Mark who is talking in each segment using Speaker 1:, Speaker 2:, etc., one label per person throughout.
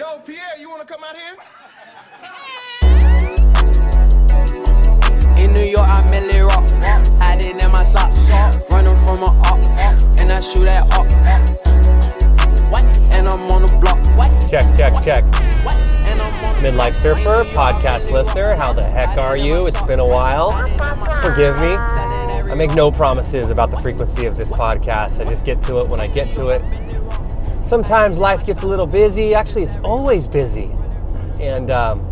Speaker 1: Yo, Pierre, you want to come out here?
Speaker 2: In New York, I merely rock. Hiding in my socks. Running from a up. And I shoot at up. And I'm on the block.
Speaker 3: Check, check, check.
Speaker 2: And I'm on the
Speaker 3: Midlife Surfer, podcast listener, how the heck are you? It's been a while. Forgive me. I make no promises about the frequency of this podcast. I just get to it when I get to it. Sometimes life gets a little busy. Actually, it's always busy. And um,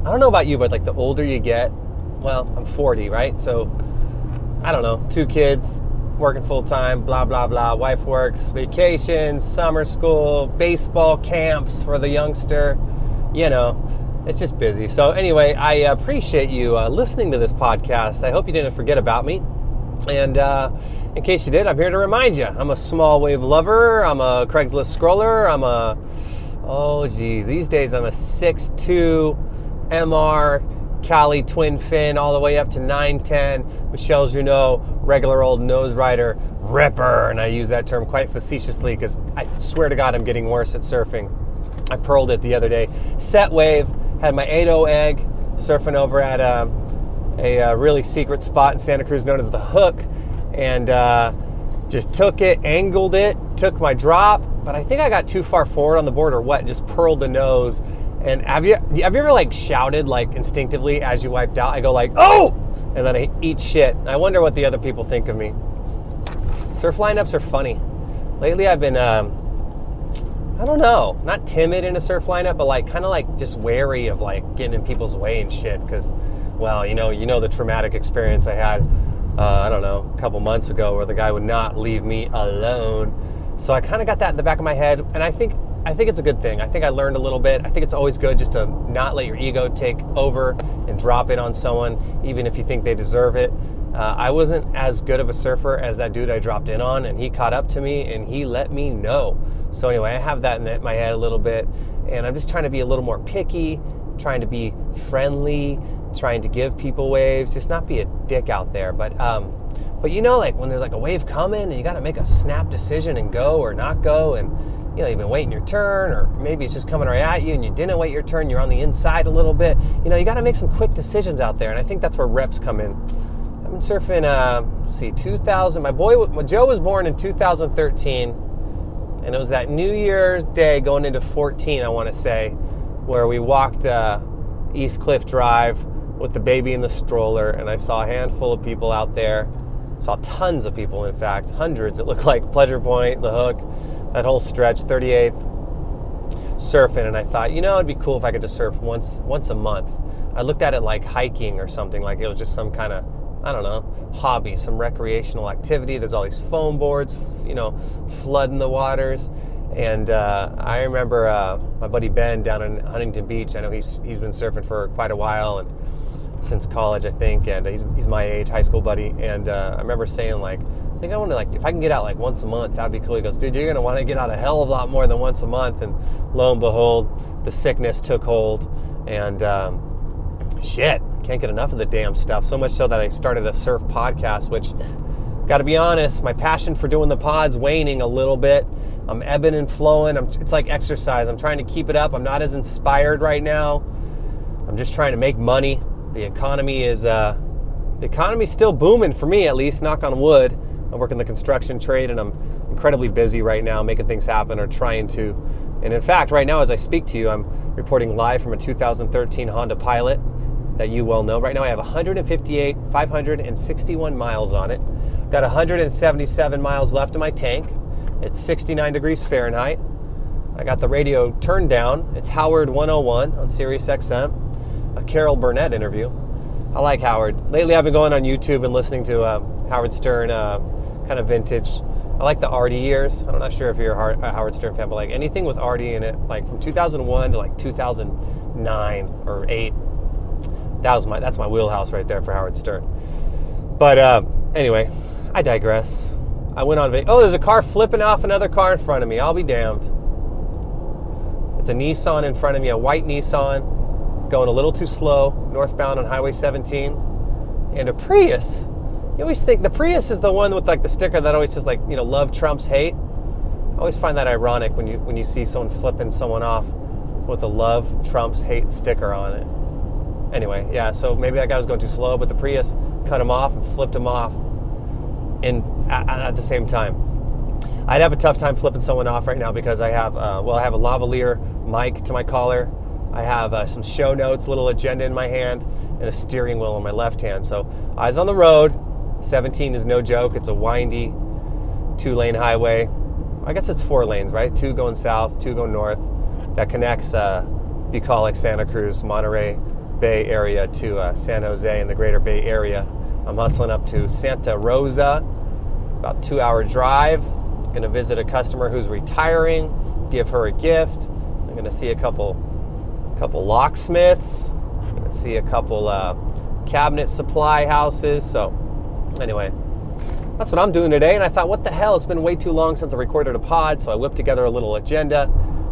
Speaker 3: I don't know about you, but like the older you get, well, I'm 40, right? So I don't know, two kids, working full time, blah, blah, blah. Wife works, vacations, summer school, baseball camps for the youngster. You know, it's just busy. So, anyway, I appreciate you uh, listening to this podcast. I hope you didn't forget about me. And uh, in case you did, I'm here to remind you I'm a small wave lover, I'm a Craigslist scroller, I'm a, oh geez, these days I'm a 6'2 MR Cali twin fin all the way up to 910 Michel Junod, regular old nose rider ripper. And I use that term quite facetiously because I swear to God I'm getting worse at surfing. I pearled it the other day. Set wave, had my 8.0 egg surfing over at uh, a uh, really secret spot in Santa Cruz known as the Hook, and uh, just took it, angled it, took my drop, but I think I got too far forward on the board or what, and just pearled the nose. And have you have you ever like shouted like instinctively as you wiped out? I go like oh, and then I eat shit. I wonder what the other people think of me. Surf lineups are funny. Lately, I've been. Um, I don't know, not timid in a surf lineup, but like kind of like just wary of like getting in people's way and shit. Because, well, you know, you know the traumatic experience I had. Uh, I don't know, a couple months ago, where the guy would not leave me alone. So I kind of got that in the back of my head, and I think I think it's a good thing. I think I learned a little bit. I think it's always good just to not let your ego take over and drop it on someone, even if you think they deserve it. Uh, I wasn't as good of a surfer as that dude I dropped in on, and he caught up to me and he let me know. So, anyway, I have that in my head a little bit, and I'm just trying to be a little more picky, trying to be friendly, trying to give people waves, just not be a dick out there. But, um, but you know, like when there's like a wave coming and you got to make a snap decision and go or not go, and you know, you've been waiting your turn, or maybe it's just coming right at you and you didn't wait your turn, you're on the inside a little bit. You know, you got to make some quick decisions out there, and I think that's where reps come in. I've been surfing, uh, see, 2000. My boy, my Joe was born in 2013, and it was that New Year's Day going into 14, I want to say, where we walked uh, East Cliff Drive with the baby in the stroller, and I saw a handful of people out there. Saw tons of people, in fact, hundreds. It looked like Pleasure Point, the Hook, that whole stretch, 38th, surfing, and I thought, you know, it'd be cool if I could just surf once once a month. I looked at it like hiking or something, like it was just some kind of I don't know, hobby, some recreational activity. There's all these foam boards, you know, flooding the waters. And uh, I remember uh, my buddy Ben down in Huntington Beach. I know he's he's been surfing for quite a while and since college, I think. And he's, he's my age, high school buddy. And uh, I remember saying like, I think I want to like if I can get out like once a month, that'd be cool. He goes, dude, you're gonna want to get out a hell of a lot more than once a month. And lo and behold, the sickness took hold, and um, shit, can't get enough of the damn stuff. So much so that I started a surf podcast, which, got to be honest, my passion for doing the pod's waning a little bit. I'm ebbing and flowing. I'm, it's like exercise. I'm trying to keep it up. I'm not as inspired right now. I'm just trying to make money. The economy is uh, the economy's still booming for me, at least. Knock on wood. I work in the construction trade, and I'm incredibly busy right now, making things happen or trying to. And in fact, right now, as I speak to you, I'm reporting live from a 2013 Honda Pilot that you well know. Right now, I have 158, 561 miles on it. Got 177 miles left in my tank. It's 69 degrees Fahrenheit. I got the radio turned down. It's Howard 101 on Sirius XM, a Carol Burnett interview. I like Howard. Lately, I've been going on YouTube and listening to uh, Howard Stern, uh, kind of vintage. I like the Artie years. I'm not sure if you're a Howard Stern fan, but like anything with Artie in it, like from 2001 to like 2009 or 8, that was my that's my wheelhouse right there for Howard Stern. But uh, anyway, I digress. I went on. Oh, there's a car flipping off another car in front of me. I'll be damned. It's a Nissan in front of me, a white Nissan, going a little too slow, northbound on Highway 17, and a Prius. You always think the Prius is the one with like the sticker that always says like you know love trumps hate. I always find that ironic when you when you see someone flipping someone off with a love trumps hate sticker on it. Anyway, yeah, so maybe that guy was going too slow, but the Prius cut him off and flipped him off And at, at the same time. I'd have a tough time flipping someone off right now because I have, uh, well, I have a lavalier mic to my collar. I have uh, some show notes, little agenda in my hand, and a steering wheel in my left hand. So eyes on the road. 17 is no joke. It's a windy two lane highway. I guess it's four lanes, right? Two going south, two going north. That connects uh, Bucolic, Santa Cruz, Monterey Bay area to uh, San Jose in the greater Bay Area. I'm hustling up to Santa Rosa, about two hour drive. To visit a customer who's retiring, give her a gift. I'm to see a couple, couple locksmiths. To see a couple uh, cabinet supply houses. So, anyway, that's what I'm doing today. And I thought, what the hell? It's been way too long since I recorded a pod. So I whipped together a little agenda,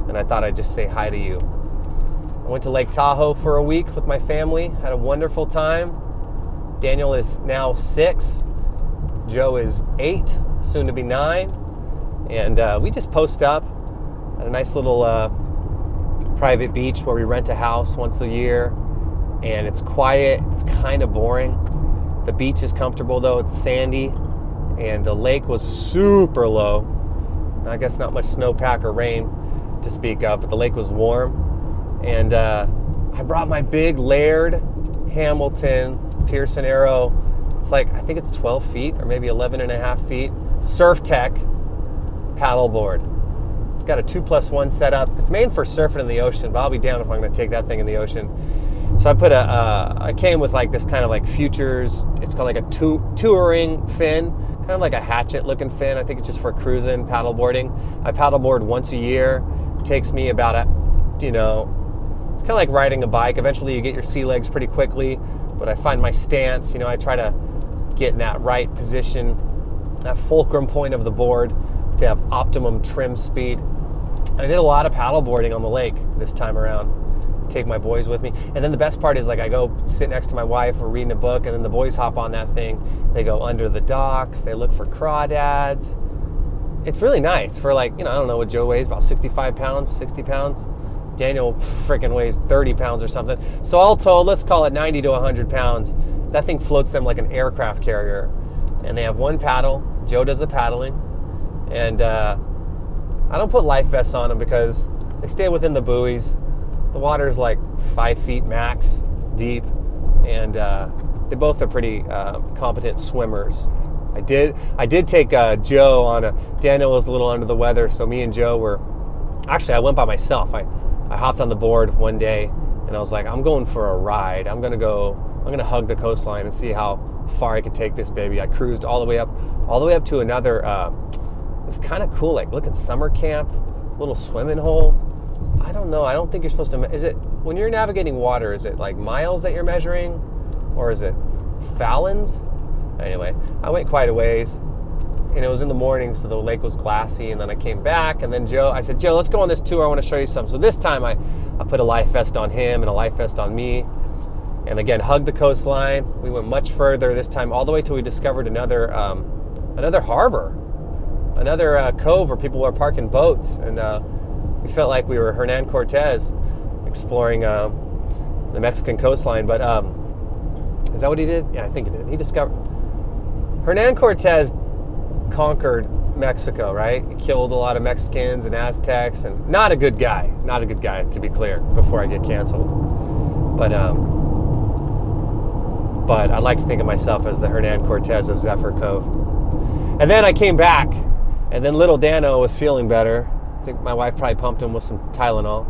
Speaker 3: and I thought I'd just say hi to you. I went to Lake Tahoe for a week with my family. Had a wonderful time. Daniel is now six. Joe is eight, soon to be nine and uh, we just post up at a nice little uh, private beach where we rent a house once a year, and it's quiet. It's kind of boring. The beach is comfortable though; it's sandy, and the lake was super low. I guess not much snowpack or rain to speak of, but the lake was warm, and uh, I brought my big Laird Hamilton Pearson Arrow. It's like I think it's 12 feet or maybe 11 and a half feet. Surf Tech paddleboard. Got a two plus one setup. It's made for surfing in the ocean, but I'll be down if I'm going to take that thing in the ocean. So I put a, uh, I came with like this kind of like futures. It's called like a tu- touring fin, kind of like a hatchet looking fin. I think it's just for cruising, paddleboarding. I paddleboard once a year. It takes me about a, you know, it's kind of like riding a bike. Eventually you get your sea legs pretty quickly, but I find my stance. You know, I try to get in that right position, that fulcrum point of the board to have optimum trim speed. I did a lot of paddleboarding on the lake this time around. Take my boys with me. And then the best part is like I go sit next to my wife, we're reading a book, and then the boys hop on that thing. They go under the docks, they look for crawdads. It's really nice for like, you know, I don't know what Joe weighs, about 65 pounds, 60 pounds. Daniel freaking weighs 30 pounds or something. So all told, let's call it 90 to 100 pounds. That thing floats them like an aircraft carrier. And they have one paddle. Joe does the paddling and uh, I don't put life vests on them because they stay within the buoys. The water is like five feet max deep, and uh, they both are pretty uh, competent swimmers. I did I did take uh, Joe on a Daniel was a little under the weather, so me and Joe were actually I went by myself. I I hopped on the board one day and I was like, I'm going for a ride. I'm gonna go. I'm gonna hug the coastline and see how far I can take this baby. I cruised all the way up, all the way up to another uh, it's kind of cool, like look at summer camp, little swimming hole. I don't know. I don't think you're supposed to. Is it when you're navigating water? Is it like miles that you're measuring, or is it fallons? Anyway, I went quite a ways, and it was in the morning, so the lake was glassy. And then I came back, and then Joe, I said, Joe, let's go on this tour. I want to show you something. So this time, I, I put a life vest on him and a life vest on me, and again hugged the coastline. We went much further this time, all the way till we discovered another um, another harbor another uh, cove where people were parking boats, and uh, we felt like we were Hernan Cortez exploring uh, the Mexican coastline. But um, is that what he did? Yeah, I think he did. He discovered Hernan Cortez conquered Mexico, right? He killed a lot of Mexicans and Aztecs, and not a good guy. Not a good guy, to be clear. Before I get canceled, but um, but I like to think of myself as the Hernan Cortez of Zephyr Cove. And then I came back and then little Dano was feeling better. I think my wife probably pumped him with some Tylenol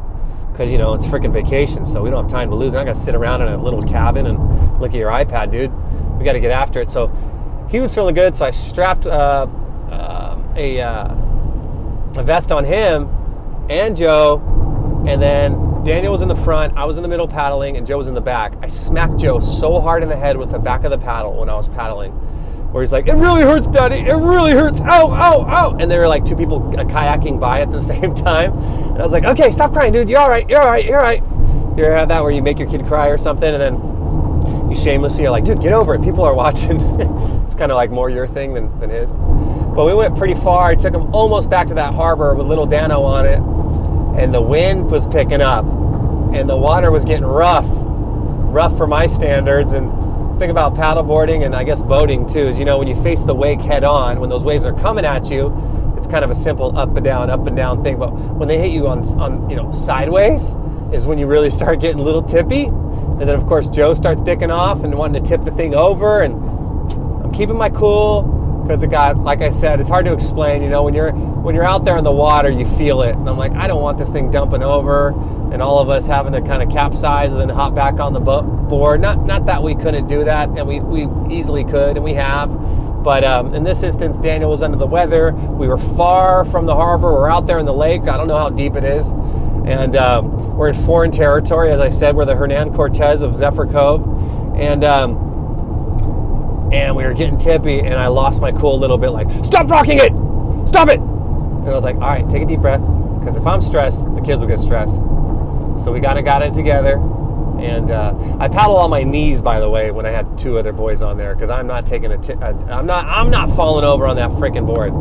Speaker 3: because you know it's freaking vacation, so we don't have time to lose. I'm not gonna sit around in a little cabin and look at your iPad, dude. We got to get after it. So he was feeling good, so I strapped uh, uh, a, uh, a vest on him and Joe, and then Daniel was in the front, I was in the middle paddling, and Joe was in the back. I smacked Joe so hard in the head with the back of the paddle when I was paddling where he's like, "It really hurts, Daddy. It really hurts. Ow, ow, ow!" And there were like two people kayaking by at the same time, and I was like, "Okay, stop crying, dude. You're all right. You're all right. You're all right." You ever had that where you make your kid cry or something, and then you shamelessly are like, "Dude, get over it. People are watching." it's kind of like more your thing than, than his. But we went pretty far. I took him almost back to that harbor with little Dano on it, and the wind was picking up and the water was getting rough, rough for my standards. And thing about paddleboarding and I guess boating too is you know when you face the wake head on, when those waves are coming at you, it's kind of a simple up and down, up and down thing. But when they hit you on on you know sideways, is when you really start getting a little tippy. And then of course Joe starts dicking off and wanting to tip the thing over, and I'm keeping my cool because it got like I said, it's hard to explain. You know when you're when you're out there in the water, you feel it, and I'm like I don't want this thing dumping over and all of us having to kind of capsize and then hop back on the board. Not not that we couldn't do that, and we, we easily could, and we have. But um, in this instance, Daniel was under the weather. We were far from the harbor. We're out there in the lake. I don't know how deep it is. And um, we're in foreign territory, as I said. We're the Hernan Cortez of Zephyr Cove. And um, and we were getting tippy, and I lost my cool a little bit like, stop rocking it! Stop it! And I was like, all right, take a deep breath. Because if I'm stressed, the kids will get stressed. So we kind of got it together. And uh, I paddle on my knees, by the way, when I had two other boys on there, because I'm not taking a. A, I'm not. I'm not falling over on that freaking board.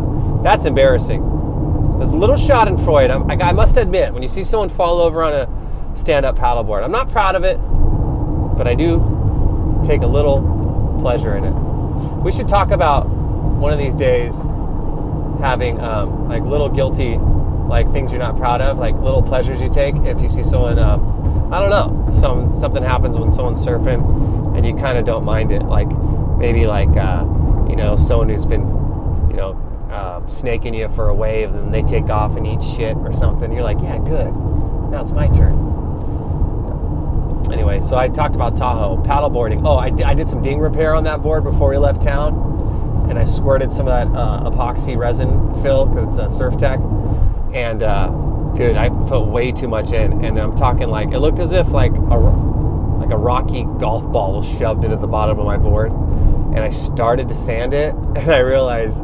Speaker 3: That's embarrassing. There's a little Schadenfreude. I'm, I, I must admit, when you see someone fall over on a stand-up paddleboard, I'm not proud of it, but I do take a little pleasure in it. We should talk about one of these days having um, like little guilty like things you're not proud of, like little pleasures you take. If you see someone, uh, I don't know, some something happens when someone's surfing, and you kind of don't mind it. Like maybe like uh, you know someone who's been you know uh, snaking you for a wave, and they take off and eat shit or something. You're like, yeah, good. Now it's my turn. Anyway, so I talked about Tahoe paddleboarding. Oh, I, I did some ding repair on that board before we left town, and I squirted some of that uh, epoxy resin fill because it's a surf tech and uh, dude, I put way too much in, and I'm talking like it looked as if like a like a rocky golf ball was shoved into the bottom of my board, and I started to sand it, and I realized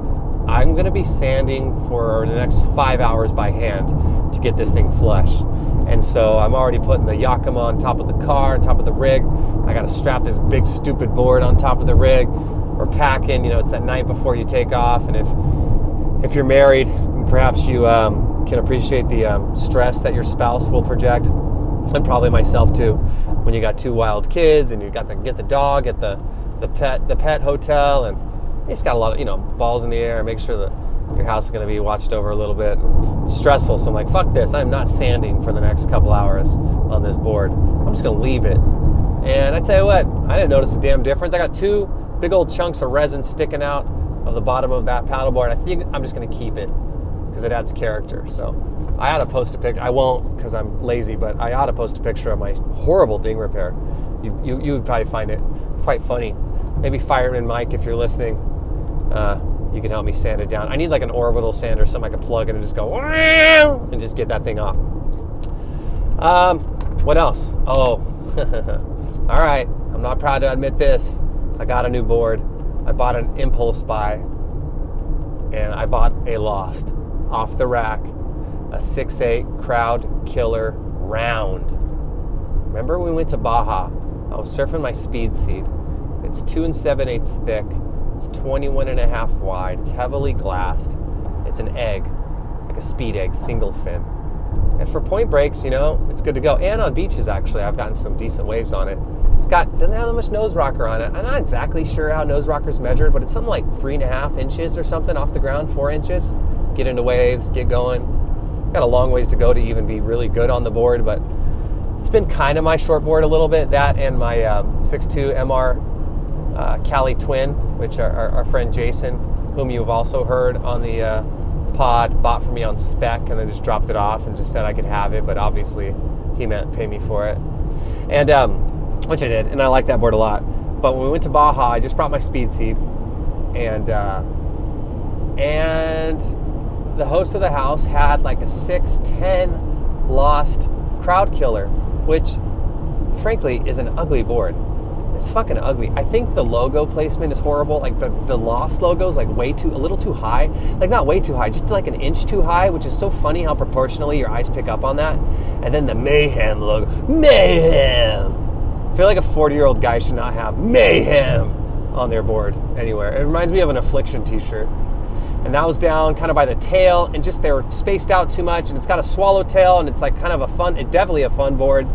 Speaker 3: I'm gonna be sanding for the next five hours by hand to get this thing flush. And so I'm already putting the Yakima on top of the car, on top of the rig. I got to strap this big stupid board on top of the rig. We're packing, you know, it's that night before you take off, and if if you're married, perhaps you um, can appreciate the um, stress that your spouse will project, and probably myself too. When you got two wild kids and you got to get the dog at the the pet the pet hotel, and you just got a lot of you know balls in the air. Make sure that your house is going to be watched over a little bit. It's stressful, so I'm like, fuck this. I'm not sanding for the next couple hours on this board. I'm just going to leave it. And I tell you what, I didn't notice a damn difference. I got two big old chunks of resin sticking out of the bottom of that paddleboard. I think I'm just going to keep it because it adds character. So I ought to post a picture. I won't because I'm lazy, but I ought to post a picture of my horrible ding repair. You, you, you would probably find it quite funny. Maybe Fireman Mike, if you're listening, uh, you can help me sand it down. I need like an orbital sander, something I can plug in and just go and just get that thing off. Um, what else? Oh, all right. I'm not proud to admit this. I got a new board. I bought an impulse buy, and I bought a Lost off the rack, a 6.8 crowd killer round. Remember we went to Baja? I was surfing my speed seed. It's two and seven eighths thick. It's 21 and a half wide. It's heavily glassed. It's an egg, like a speed egg, single fin. And for point breaks, you know, it's good to go. And on beaches, actually, I've gotten some decent waves on it. It's got doesn't have that much nose rocker on it. I'm not exactly sure how nose rockers measured, but it's something like three and a half inches or something off the ground, four inches get into waves, get going. Got a long ways to go to even be really good on the board, but it's been kind of my short board a little bit. That and my um, 6.2 MR uh, Cali Twin, which our, our, our, friend Jason, whom you've also heard on the uh, pod, bought for me on spec and then just dropped it off and just said I could have it, but obviously he meant pay me for it. And um, which I did, and I like that board a lot. But when we went to Baja, I just brought my speed seed, and uh, and the host of the house had like a 610 lost crowd killer, which frankly is an ugly board. It's fucking ugly. I think the logo placement is horrible. Like the, the Lost logo is like way too, a little too high. Like not way too high, just like an inch too high, which is so funny how proportionally your eyes pick up on that. And then the Mayhem logo. Mayhem! I feel like a 40 year old guy should not have Mayhem on their board anywhere. It reminds me of an Affliction t shirt and that was down kind of by the tail and just they were spaced out too much and it's got a swallowtail and it's like kind of a fun it definitely a fun board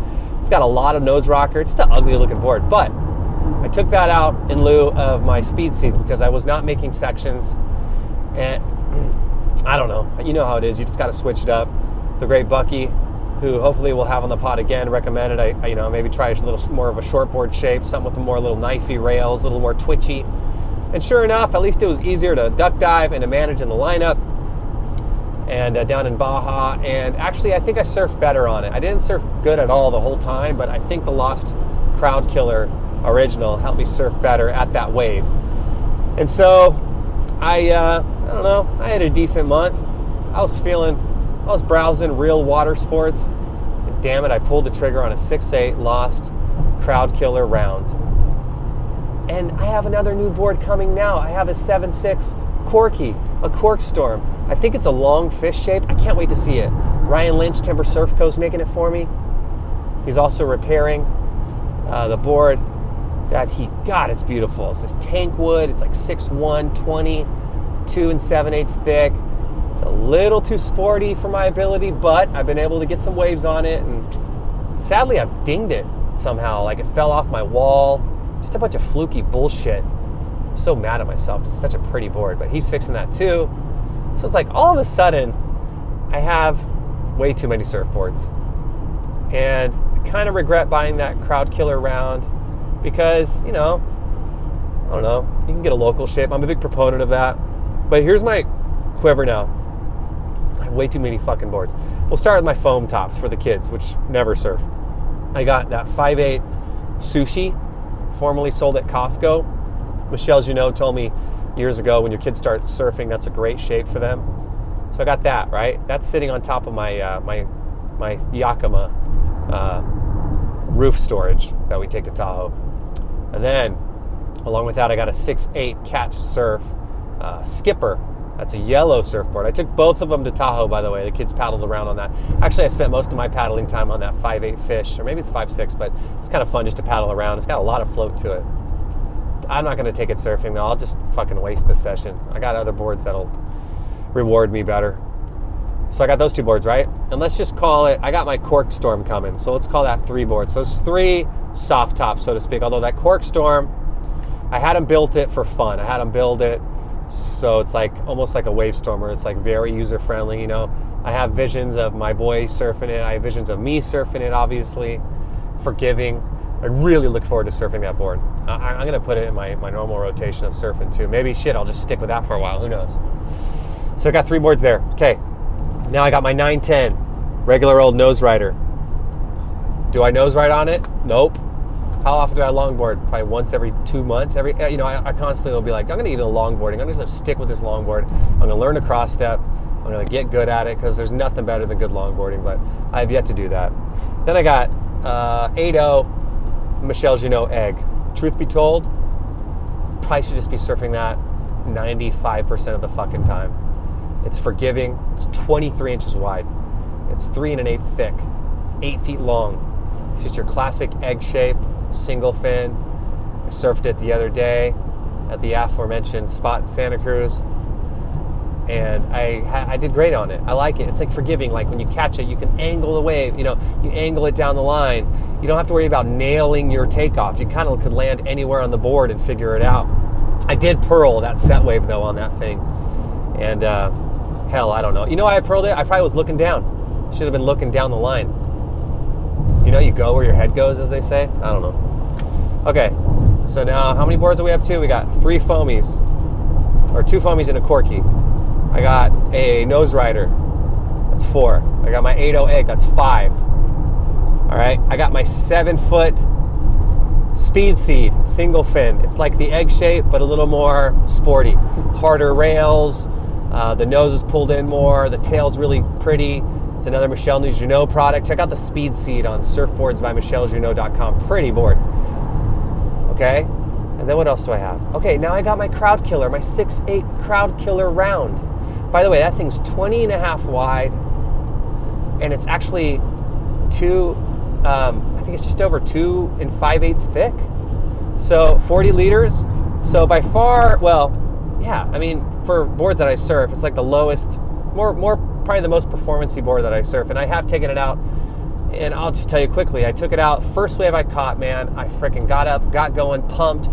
Speaker 3: It's got a lot of nose rocker. It's the ugly looking board, but I took that out in lieu of my speed seed because I was not making sections, and I don't know. You know how it is. You just got to switch it up. The great Bucky, who hopefully we'll have on the pod again, recommended I, you know maybe try a little more of a shortboard shape, something with more little knifey rails, a little more twitchy. And sure enough, at least it was easier to duck dive and to manage in the lineup and uh, down in Baja. And actually, I think I surfed better on it. I didn't surf good at all the whole time, but I think the Lost Crowd Killer original helped me surf better at that wave. And so I, uh, I don't know, I had a decent month. I was feeling, I was browsing real water sports. And damn it, I pulled the trigger on a 6.8 Lost Crowd Killer round. And I have another new board coming now. I have a 7.6 Corky, a cork storm. I think it's a long fish shape. I can't wait to see it. Ryan Lynch, Timber Surf Co. is making it for me. He's also repairing uh, the board that he, God, it's beautiful. It's this tank wood. It's like 6'1, 20, 2 and 7 eighths thick. It's a little too sporty for my ability, but I've been able to get some waves on it. And sadly, I've dinged it somehow. Like it fell off my wall. Just a bunch of fluky bullshit. I'm so mad at myself. It's such a pretty board, but he's fixing that too. So it's like all of a sudden, I have way too many surfboards. And I kind of regret buying that crowd killer round because, you know, I don't know, you can get a local shape. I'm a big proponent of that. But here's my quiver now. Way too many fucking boards. We'll start with my foam tops for the kids, which never surf. I got that 5.8 sushi, formerly sold at Costco. Michelle as you know, told me years ago when your kids start surfing, that's a great shape for them. So I got that, right? That's sitting on top of my, uh, my, my Yakima uh, roof storage that we take to Tahoe. And then, along with that, I got a 6.8 Catch Surf uh, Skipper. That's a yellow surfboard. I took both of them to Tahoe, by the way. The kids paddled around on that. Actually, I spent most of my paddling time on that 5.8 fish, or maybe it's 5.6, but it's kind of fun just to paddle around. It's got a lot of float to it. I'm not going to take it surfing though. I'll just fucking waste this session. I got other boards that'll reward me better. So I got those two boards, right? And let's just call it, I got my Cork Storm coming. So let's call that three boards. So it's three soft tops, so to speak. Although that Cork Storm, I had them built it for fun. I had them build it. So it's like almost like a wave stormer. It's like very user friendly, you know. I have visions of my boy surfing it. I have visions of me surfing it, obviously. Forgiving. I really look forward to surfing that board. I, am going to put it in my, my normal rotation of surfing too. Maybe shit, I'll just stick with that for a while. Who knows? So I got three boards there. Okay. Now I got my 910 regular old nose rider. Do I nose ride on it? Nope. How often do I longboard? Probably once every two months. Every you know, I, I constantly will be like, I'm gonna either longboarding. I'm just gonna stick with this longboard. I'm gonna learn a cross step. I'm gonna get good at it because there's nothing better than good longboarding. But I have yet to do that. Then I got uh, 8.0 Michel Junod egg. Truth be told, probably should just be surfing that 95% of the fucking time. It's forgiving. It's 23 inches wide. It's three and an eighth thick. It's eight feet long. It's just your classic egg shape, single fin. I surfed it the other day at the aforementioned spot in Santa Cruz and I I did great on it. I like it. It's like forgiving. Like when you catch it, you can angle the wave. You know, you angle it down the line. You don't have to worry about nailing your takeoff. You kind of could land anywhere on the board and figure it out. I did pearl that set wave though on that thing, and uh, hell, I don't know. You know why I pearled it? I probably was looking down. Should have been looking down the line. You know, you go where your head goes, as they say. I don't know. Okay, so now how many boards are we up to? We got three foamies, or two foamies and a corky. I got a nose rider. That's four. I got my 8.0 egg. That's five. All right. I got my seven foot speed seed single fin. It's like the egg shape, but a little more sporty. Harder rails. Uh, the nose is pulled in more. The tail's really pretty. It's another Michel Junod product. Check out the Speed Seed on surfboards by michellejunot.com. Pretty board. Okay. And then what else do I have? Okay, now I got my crowd killer, my 6.8 crowd killer round. By the way, that thing's 20 and a half wide, and it's actually two, um, I think it's just over two and five eighths thick. So 40 liters. So by far, well, yeah, I mean, for boards that I surf, it's like the lowest, more, more, probably the most performancey board that I surf. And I have taken it out And I'll just tell you quickly, I took it out. First wave I caught, man, I freaking got up, got going, pumped.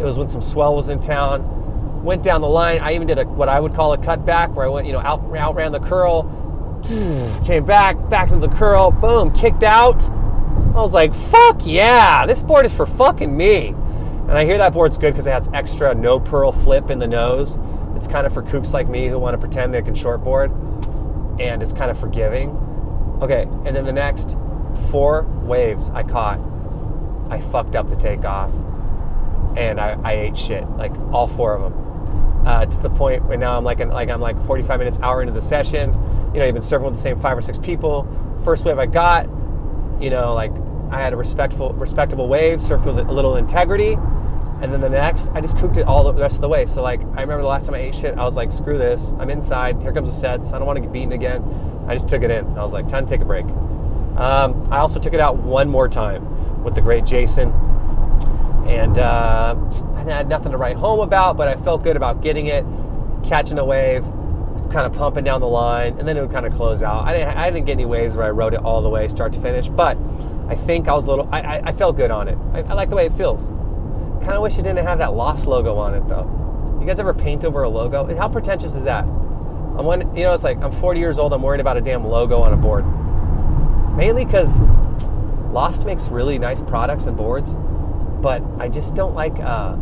Speaker 3: It was when some swell was in town. Went down the line. I even did a what I would call a cutback, where I went, you know, out outran the curl, came back, back into the curl, boom, kicked out. I was like, fuck yeah, this board is for fucking me. And I hear that board's good because it has extra no pearl flip in the nose. It's kind of for kooks like me who want to pretend they can shortboard, and it's kind of forgiving. Okay, and then the next four waves I caught, I fucked up the takeoff, and I, I ate shit like all four of them, uh, to the point where now I'm like an, like I'm like 45 minutes hour into the session. You know, you've been serving with the same five or six people. First wave I got, you know, like I had a respectful respectable wave, surfed with a little integrity, and then the next, I just cooked it all the rest of the way. So like, I remember the last time I ate shit, I was like, screw this. I'm inside. Here comes the sets. I don't want to get beaten again. I just took it in. I was like, time to take a break. Um, I also took it out one more time with the great Jason, and uh, I had nothing to write home about, but I felt good about getting it, catching a wave, kind of pumping down the line, and then it would kind of close out. I didn't, I didn't get any waves where I rode it all the way, start to finish, but I think I was a little. I, I, I felt good on it. I, I like the way it feels. Kind of wish it didn't have that Lost logo on it though. You guys ever paint over a logo? How pretentious is that? I'm one, you know, it's like I'm 40 years old. I'm worried about a damn logo on a board. Mainly because Lost makes really nice products and boards, but I just don't like. Uh,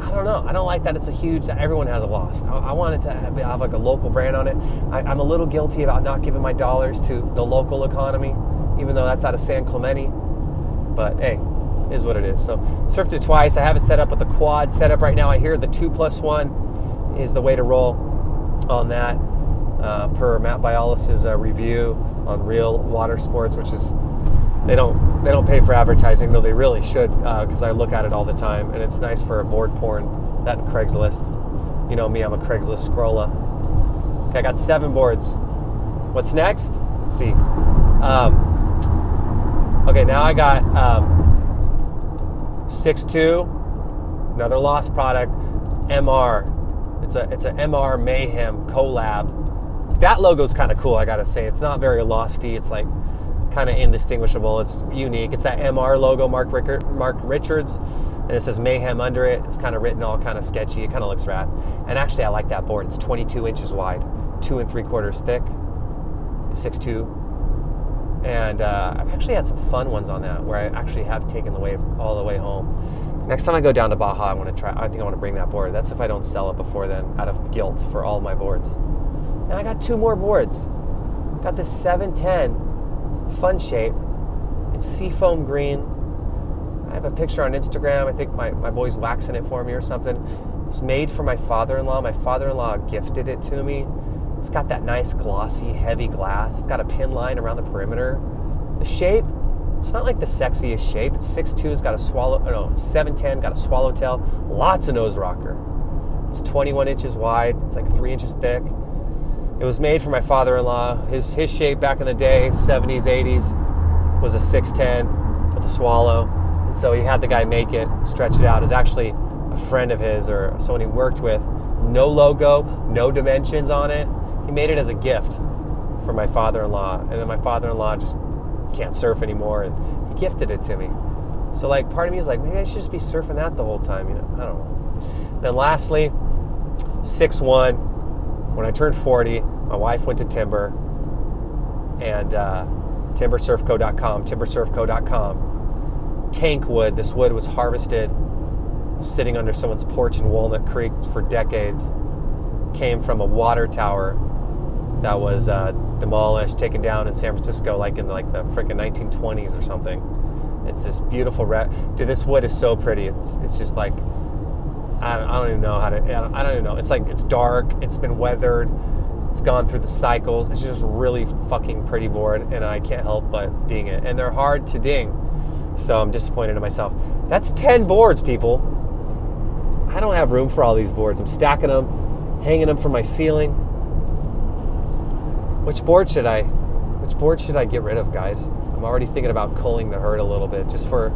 Speaker 3: I don't know. I don't like that it's a huge. That everyone has a Lost. I, I want it to have, have, like a local brand on it. I, I'm a little guilty about not giving my dollars to the local economy, even though that's out of San Clemente. But hey, is what it is. So surfed it twice. I have it set up with the quad setup right now. I hear the two plus one is the way to roll on that. Uh, per Matt Biolos's uh, review on Real Water Sports, which is they don't they don't pay for advertising though they really should because uh, I look at it all the time and it's nice for a board porn. That and Craigslist. You know me, I'm a Craigslist scroller. Okay, I got seven boards. What's next? Let's see. Um, okay, now I got um, 6.2, another lost product, MR. It's a it's a MR Mayhem collab. That logo's kind of cool, I gotta say. It's not very losty. It's like kind of indistinguishable. It's unique. It's that MR logo, Mark Rickard, Mark Richards, and it says Mayhem under it. It's kind of written all kind of sketchy. It kind of looks rad. And actually, I like that board. It's 22 inches wide, two and three quarters thick, 6'2", and uh, I've actually had some fun ones on that where I actually have taken the wave all the way home. Next time I go down to Baja, I want to try. I think I want to bring that board. That's if I don't sell it before then, out of guilt for all my boards. Now I got two more boards. Got this 710 Fun Shape. It's seafoam green. I have a picture on Instagram. I think my, my boy's waxing it for me or something. It's made for my father-in-law. My father-in-law gifted it to me it's got that nice glossy, heavy glass. It's got a pin line around the perimeter. The shape, it's not like the sexiest shape. It's 6'2", it's got a swallow, oh, no, it's 7'10", got a swallowtail, lots of nose rocker. It's 21 inches wide, it's like three inches thick. It was made for my father-in-law. His, his shape back in the day, 70s, 80s, was a 6'10", with a swallow. And so he had the guy make it, stretch it out. It's actually a friend of his or someone he worked with. No logo, no dimensions on it he made it as a gift for my father-in-law, and then my father-in-law just can't surf anymore, and he gifted it to me. So like, part of me is like, maybe I should just be surfing that the whole time, you know? I don't know. Then lastly, six one. When I turned 40, my wife went to Timber, and uh, timbersurfco.com, timbersurfco.com. Tank wood. This wood was harvested, sitting under someone's porch in Walnut Creek for decades. Came from a water tower that was uh, demolished, taken down in San Francisco, like in like the freaking 1920s or something. It's this beautiful red. Dude, this wood is so pretty. It's it's just like I don't, I don't even know how to. I don't even know. It's like it's dark. It's been weathered. It's gone through the cycles. It's just really fucking pretty board, and I can't help but ding it. And they're hard to ding, so I'm disappointed in myself. That's ten boards, people. I don't have room for all these boards. I'm stacking them, hanging them from my ceiling which board should I which board should I get rid of, guys? I'm already thinking about culling the herd a little bit just for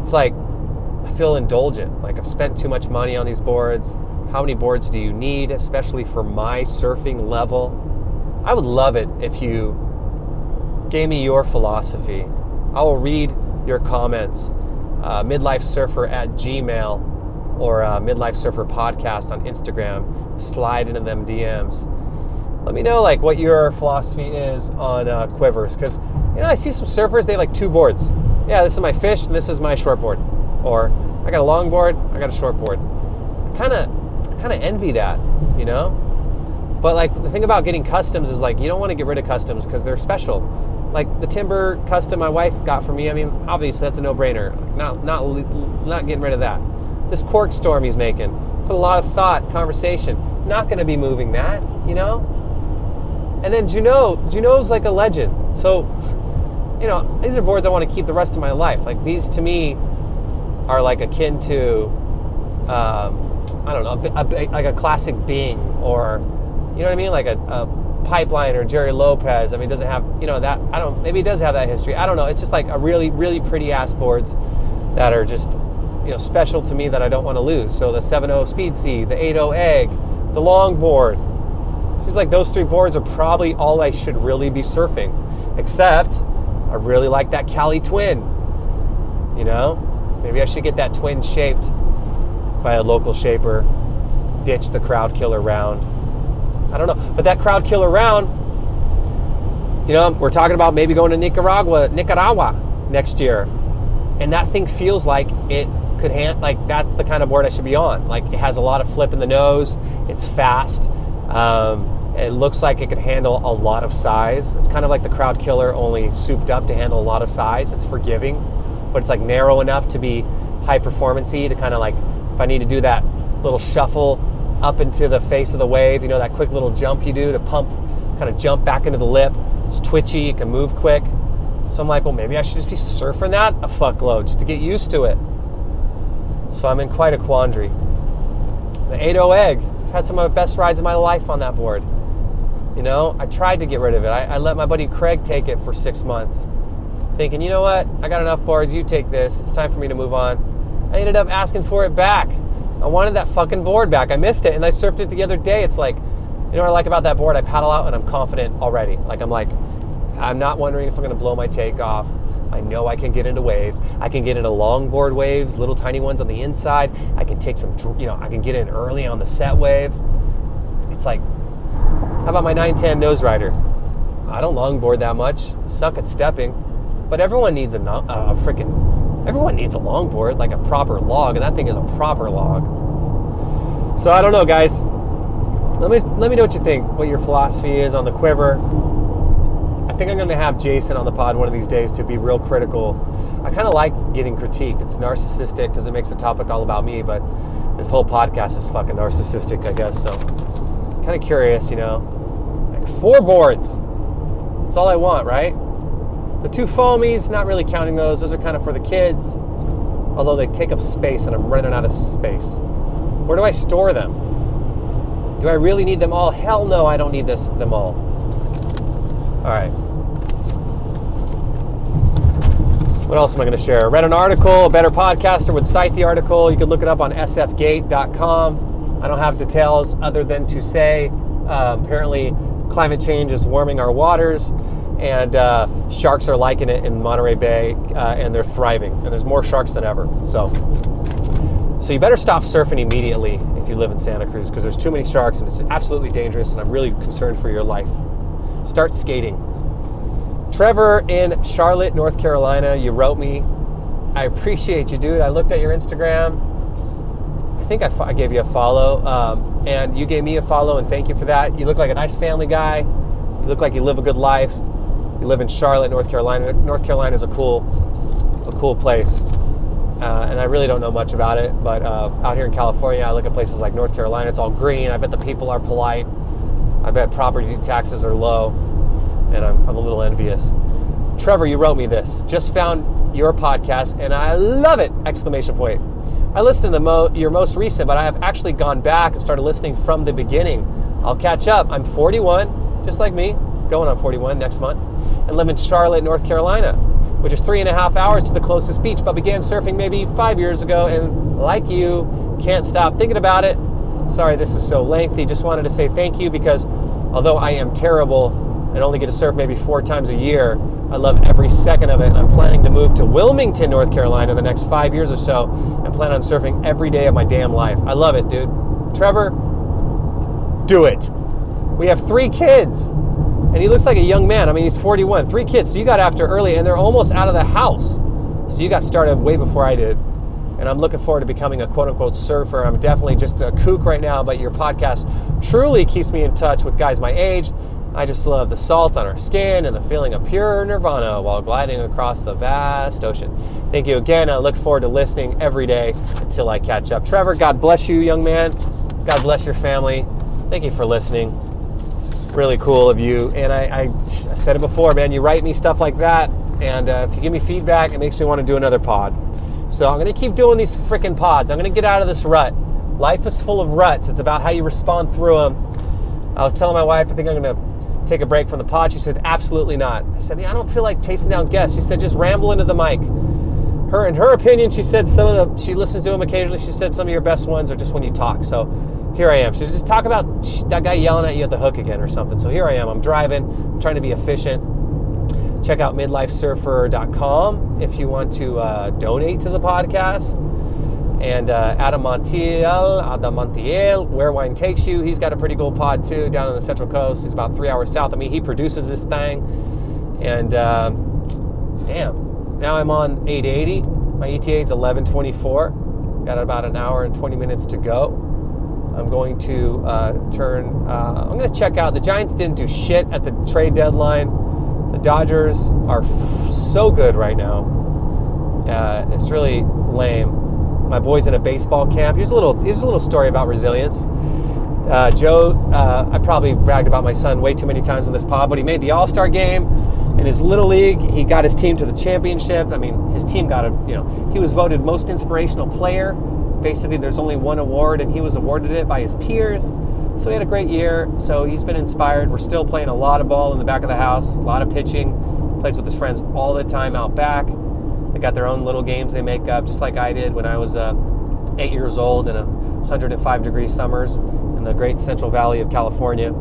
Speaker 3: it's like I feel indulgent. Like I've spent too much money on these boards. How many boards do you need, especially for my surfing level? I would love it if you gave me your philosophy. I will read your comments. Uh, midlife surfer at Gmail or uh, midlife surfer podcast on Instagram. Slide into them DMs. Let me know like what your philosophy is on uh, quivers because you know I see some surfers they have like two boards. Yeah, this is my fish and this is my short board. Or I got a long board, I got a short board. Kind of, kind of envy that, you know. But like the thing about getting customs is like you don't want to get rid of customs because they're special. Like the timber custom my wife got for me. I mean, obviously that's a no-brainer. Not not not getting rid of that. This cork storm he's making put a lot of thought, conversation. Not going to be moving that, you know. And then Juno, Juno's like a legend. So, you know, these are boards I want to keep the rest of my life. Like these to me are like akin to, um, I don't know, a, a, like a classic Bing or you know what I mean? Like a, a pipeline or Gerry Lopez. I mean, doesn't have, you know, that, I don't, maybe it does have that history. I don't know. It's just like a really, really pretty ass boards that are just, you know, special to me that I don't want to lose. So the 7.0 Speed Seed, the 8.0 Egg, the longboard. Seems like those three boards are probably all I should really be surfing. Except I really like that Cali Twin. You know, maybe I should get that twin shaped by a local shaper, ditch the crowd killer round I don't know. But that crowd killer round, you know, we're talking about maybe going to Nicaragua, Nicaragua next year. And that thing feels like it could hand like that's the kind of board I should be on. Like it has a lot of flip in the nose. It's fast. Um, it looks like it could handle a lot of size. It's kind of like the crowd killer, only souped up to handle a lot of size. It's forgiving, but it's like narrow enough to be high performancey to kind of like if I need to do that little shuffle up into the face of the wave. You know, that quick little jump you do to pump, kind of jump back into the lip. It's twitchy, it can move quick. So I'm like, well, maybe I should just be surfing that a fuckload just to get used to it. So I'm in quite a quandary. The 8.0 egg, I've had some of the best rides of my life on that board. You know, I tried to get rid of it. I, I let my buddy Craig take it for six months, thinking, you know what, I got enough boards, you take this, it's time for me to move on. I ended up asking for it back. I wanted that fucking board back. I missed it and I surfed it the other day. It's like, you know what I like about that board? I paddle out and I'm confident already. Like, I'm like, I'm not wondering if I'm to blow my takeoff. I know I can get into waves. I can get into longboard waves, little tiny ones on the inside. I can take some, you know, I can get in early on the set wave. It's like, how about my 910 nose rider? I don't longboard that much. suck at stepping, but everyone needs a, a freaking Everyone needs a longboard, like a proper log, and that thing is a proper log. So I don't know, guys. Let me let me know what you think. What your philosophy is on the quiver. I think I'm going to have Jason on the pod one of these days to be real critical. I kind of like getting critiqued. It's narcissistic because it makes the topic all about me, but this whole podcast is fucking narcissistic, I guess. So, kind of curious, you know. Like four boards. That's all I want, right? The two foamies, not really counting those. Those are kind of for the kids, although they take up space and I'm running out of space. Where do I store them? Do I really need them all? Hell no, I don't need this them all. All right. What else am I going to share? Read an article. A better podcaster would cite the article. You can look it up on sfgate.com. I don't have details other than to say uh, apparently climate change is warming our waters and uh, sharks are liking it in Monterey Bay, uh, and they're thriving. And there's more sharks than ever. So, so you better stop surfing immediately if you live in Santa Cruz because there's too many sharks and it's absolutely dangerous. And I'm really concerned for your life. Start skating. Trevor in Charlotte, North Carolina, you wrote me. I appreciate you, dude. I looked at your Instagram. I think I, I gave you a follow, um, and you gave me a follow, and thank you for that. You look like a nice family guy. You look like you live a good life. You live in Charlotte, North Carolina. North Carolina is a cool, a cool place, uh, and I really don't know much about it. But uh, out here in California, I look at places like North Carolina. It's all green. I bet the people are polite. I bet property taxes are low, and I'm, I'm a little envious. Trevor, you wrote me this. Just found your podcast, and I love it! Exclamation point. I listened to mo- your most recent, but I have actually gone back and started listening from the beginning. I'll catch up. I'm 41, just like me going on 41 next month, and live in Charlotte, North Carolina, which is three and a half hours to the closest beach, but began surfing maybe five years ago, and like you, can't stop thinking about it. Sorry, this is so lengthy. Just wanted to say thank you because although I am terrible and only get to surf maybe four times a year, I love every second of it. I'm planning to move to Wilmington, North Carolina, in the next five years or so, and plan on surfing every day of my damn life. I love it, dude. Trevor, do it. We have three kids, and he looks like a young man. I mean, he's 41. Three kids, so you got after early, and they're almost out of the house. So you got started way before I did. And I'm looking forward to becoming a quote unquote surfer. I'm definitely just a kook right now, but your podcast truly keeps me in touch with guys my age. I just love the salt on our skin and the feeling of pure nirvana while gliding across the vast ocean. Thank you again. I look forward to listening every day until I catch up. Trevor, God bless you, young man. God bless your family. Thank you for listening. Really cool of you. And I, I, I said it before, man, you write me stuff like that. And uh, if you give me feedback, it makes me want to do another pod. So I'm going to keep doing these freaking pods. I'm going to get out of this rut. Life is full of ruts. It's about how you respond through them. I was telling my wife, I think I'm going to take a break from the pod. She said, absolutely not. I said, yeah, I don't feel like chasing down guests. She said, just ramble into the mic. Her, in her opinion, she said some of the, she listens to them occasionally. She said some of your best ones are just when you talk. So here I am. She just talk about that guy yelling at you at the hook again or something. So here I am. I'm driving. I'm trying to be efficient. Check out midlifesurfer.com if you want to uh, donate to the podcast. And uh, Adam Montiel, Adam Montiel, Where Wine Takes You, he's got a pretty cool pod too down on the Central Coast. He's about three hours south of me. He produces this thing. And uh, damn, now I'm on 880. My ETA is 1124. Got about an hour and 20 minutes to go. I'm going to uh, turn, uh, I'm going to check out. The Giants didn't do shit at the trade deadline. The Dodgers are f- so good right now. Uh, it's really lame. My boy's in a baseball camp. Here's a little, here's a little story about resilience. Uh, Joe, uh, I probably bragged about my son way too many times on this pod, but he made the All Star game in his little league. He got his team to the championship. I mean, his team got a, you know, he was voted most inspirational player. Basically, there's only one award, and he was awarded it by his peers. So he had a great year. So he's been inspired. We're still playing a lot of ball in the back of the house, a lot of pitching. Plays with his friends all the time out back. They got their own little games they make up, just like I did when I was uh, eight years old in a 105 degree summers in the great Central Valley of California.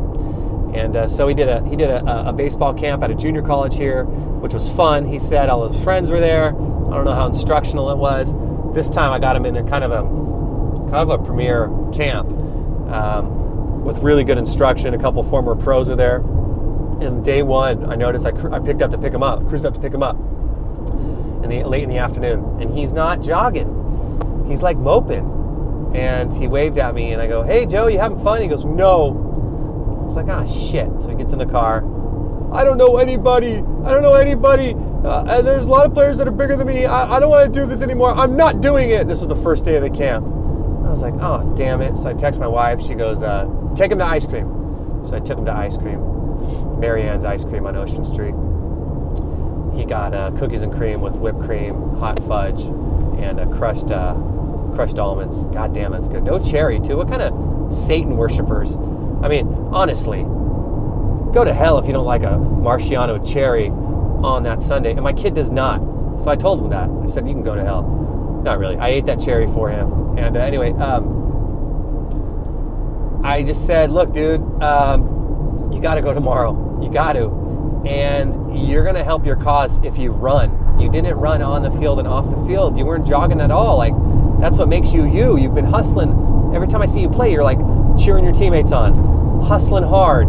Speaker 3: And uh, so he did a he did a, a, baseball camp at a junior college here, which was fun. He said all his friends were there. I don't know how instructional it was. This time I got him in a kind of a kind of a premier camp um, with really good instruction. A couple former pros are there. And day one, I noticed I, I picked up to pick him up, cruised up to pick him up in the late in the afternoon, and he's not jogging. He's like moping. And he waved at me, and I go, "Hey, Joe, you having fun?" He goes, "No." I was like, "Ah, shit." So he gets in the car. I don't know anybody. I don't know anybody. Uh, there's a lot of players that are bigger than me. I, I don't want to do this anymore. I'm not doing it. This was the first day of the camp. I was like, oh, damn it. So I text my wife. She goes, uh, take him to ice cream. So I took him to ice cream. Marianne's Ice Cream on Ocean Street. He got uh, cookies and cream with whipped cream, hot fudge, and crushed uh, crushed almonds. God damn, that's good. No cherry, too. What kind of Satan worshippers? I mean, honestly, go to hell if you don't like a maraschino cherry on that sundae. And my kid does not. So I told him that. I said, you can go to hell. Not really. I ate that cherry for him. And uh, anyway, um, I just said, look, dude, um, you got to go tomorrow. You got to. And you're going to help your cause if you run. You didn't run on the field and off the field. You weren't jogging at all. Like, that's what makes you you. You've been hustling. Every time I see you play, you're like cheering your teammates on, hustling hard.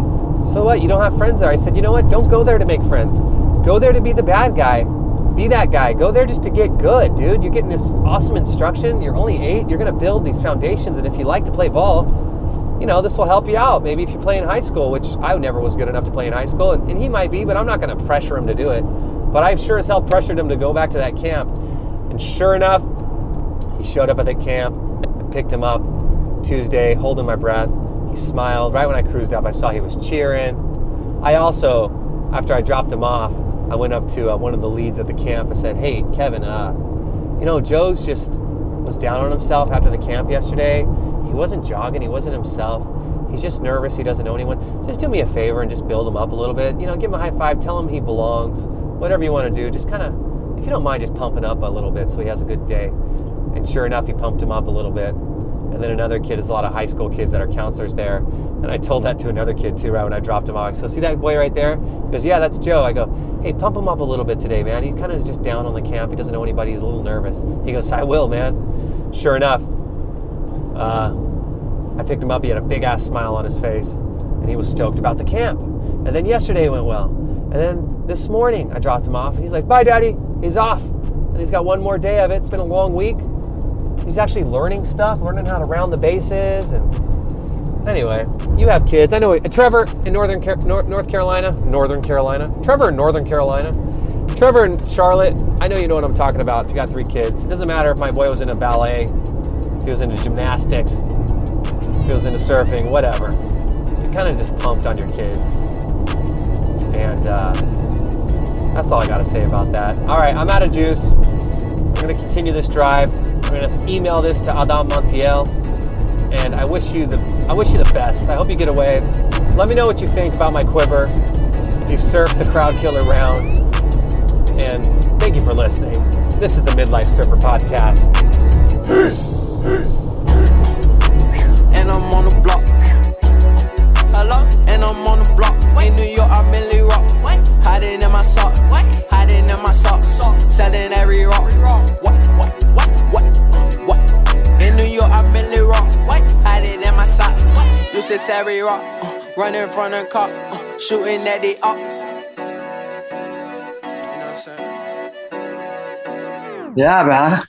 Speaker 3: So what? You don't have friends there. I said, you know what? Don't go there to make friends. Go there to be the bad guy. Be that guy. Go there just to get good, dude. You're getting this awesome instruction. You're only eight. You're going to build these foundations. And if you like to play ball, you know, this will help you out. Maybe if you play in high school, which I never was good enough to play in high school, and, and he might be, but I'm not going to pressure him to do it. But I sure as hell pressured him to go back to that camp. And sure enough, he showed up at the camp. I picked him up Tuesday, holding my breath. He smiled. Right when I cruised up, I saw he was cheering. I also, after I dropped him off, I went up to uh, one of the leads at the camp and said, "Hey, Kevin, uh, you know, Joe's just was down on himself after the camp yesterday. He wasn't jogging. He wasn't himself. He's just nervous. He doesn't know anyone. Just do me a favor and just build him up a little bit. You know, give him a high five. Tell him he belongs. Whatever you want to do. Just kind of, if you don't mind, just pump him up a little bit so he has a good day." And sure enough, he pumped him up a little bit. And then another kid, there's a lot of high school kids that are counselors there. And I told that to another kid too, right when I dropped him off. So see that boy right there? He goes, yeah, that's Joe. I go, hey, pump him up a little bit today, man. He kind of is just down on the camp. He doesn't know anybody. He's a little nervous. He goes, I will, man. Sure enough, uh, I picked him up. He had a big ass smile on his face, and he was stoked about the camp. And then yesterday went well. And then this morning I dropped him off, and he's like, bye, daddy. He's off. And he's got one more day of it. It's been a long week. He's actually learning stuff, learning how to round the bases and Anyway, you have kids. I know uh, Trevor in Northern Car- North Carolina, Northern Carolina. Trevor in Northern Carolina. Trevor in Charlotte. I know you know what I'm talking about. If you got three kids, it doesn't matter if my boy was into ballet, if he was into gymnastics, he was into surfing, whatever. You kind of just pumped on your kids, and uh, that's all I got to say about that. All right, I'm out of juice. I'm gonna continue this drive. I'm gonna email this to Adam Montiel and I wish you the I wish you the best. I hope you get away. Let me know what you think about my quiver. If you've surfed the crowd killer round. And thank you for listening. This is the Midlife Surfer Podcast. Peace. Peace.
Speaker 2: And I'm on the block. Hello? And I'm on the block. In New York, I'm Milly Rock. Hiding in my sock. Hiding in my sock. Selling every rock. Use this every rock. Uh, running from the cop. Uh, shooting at the ops. You know what I'm saying?
Speaker 1: Yeah, man.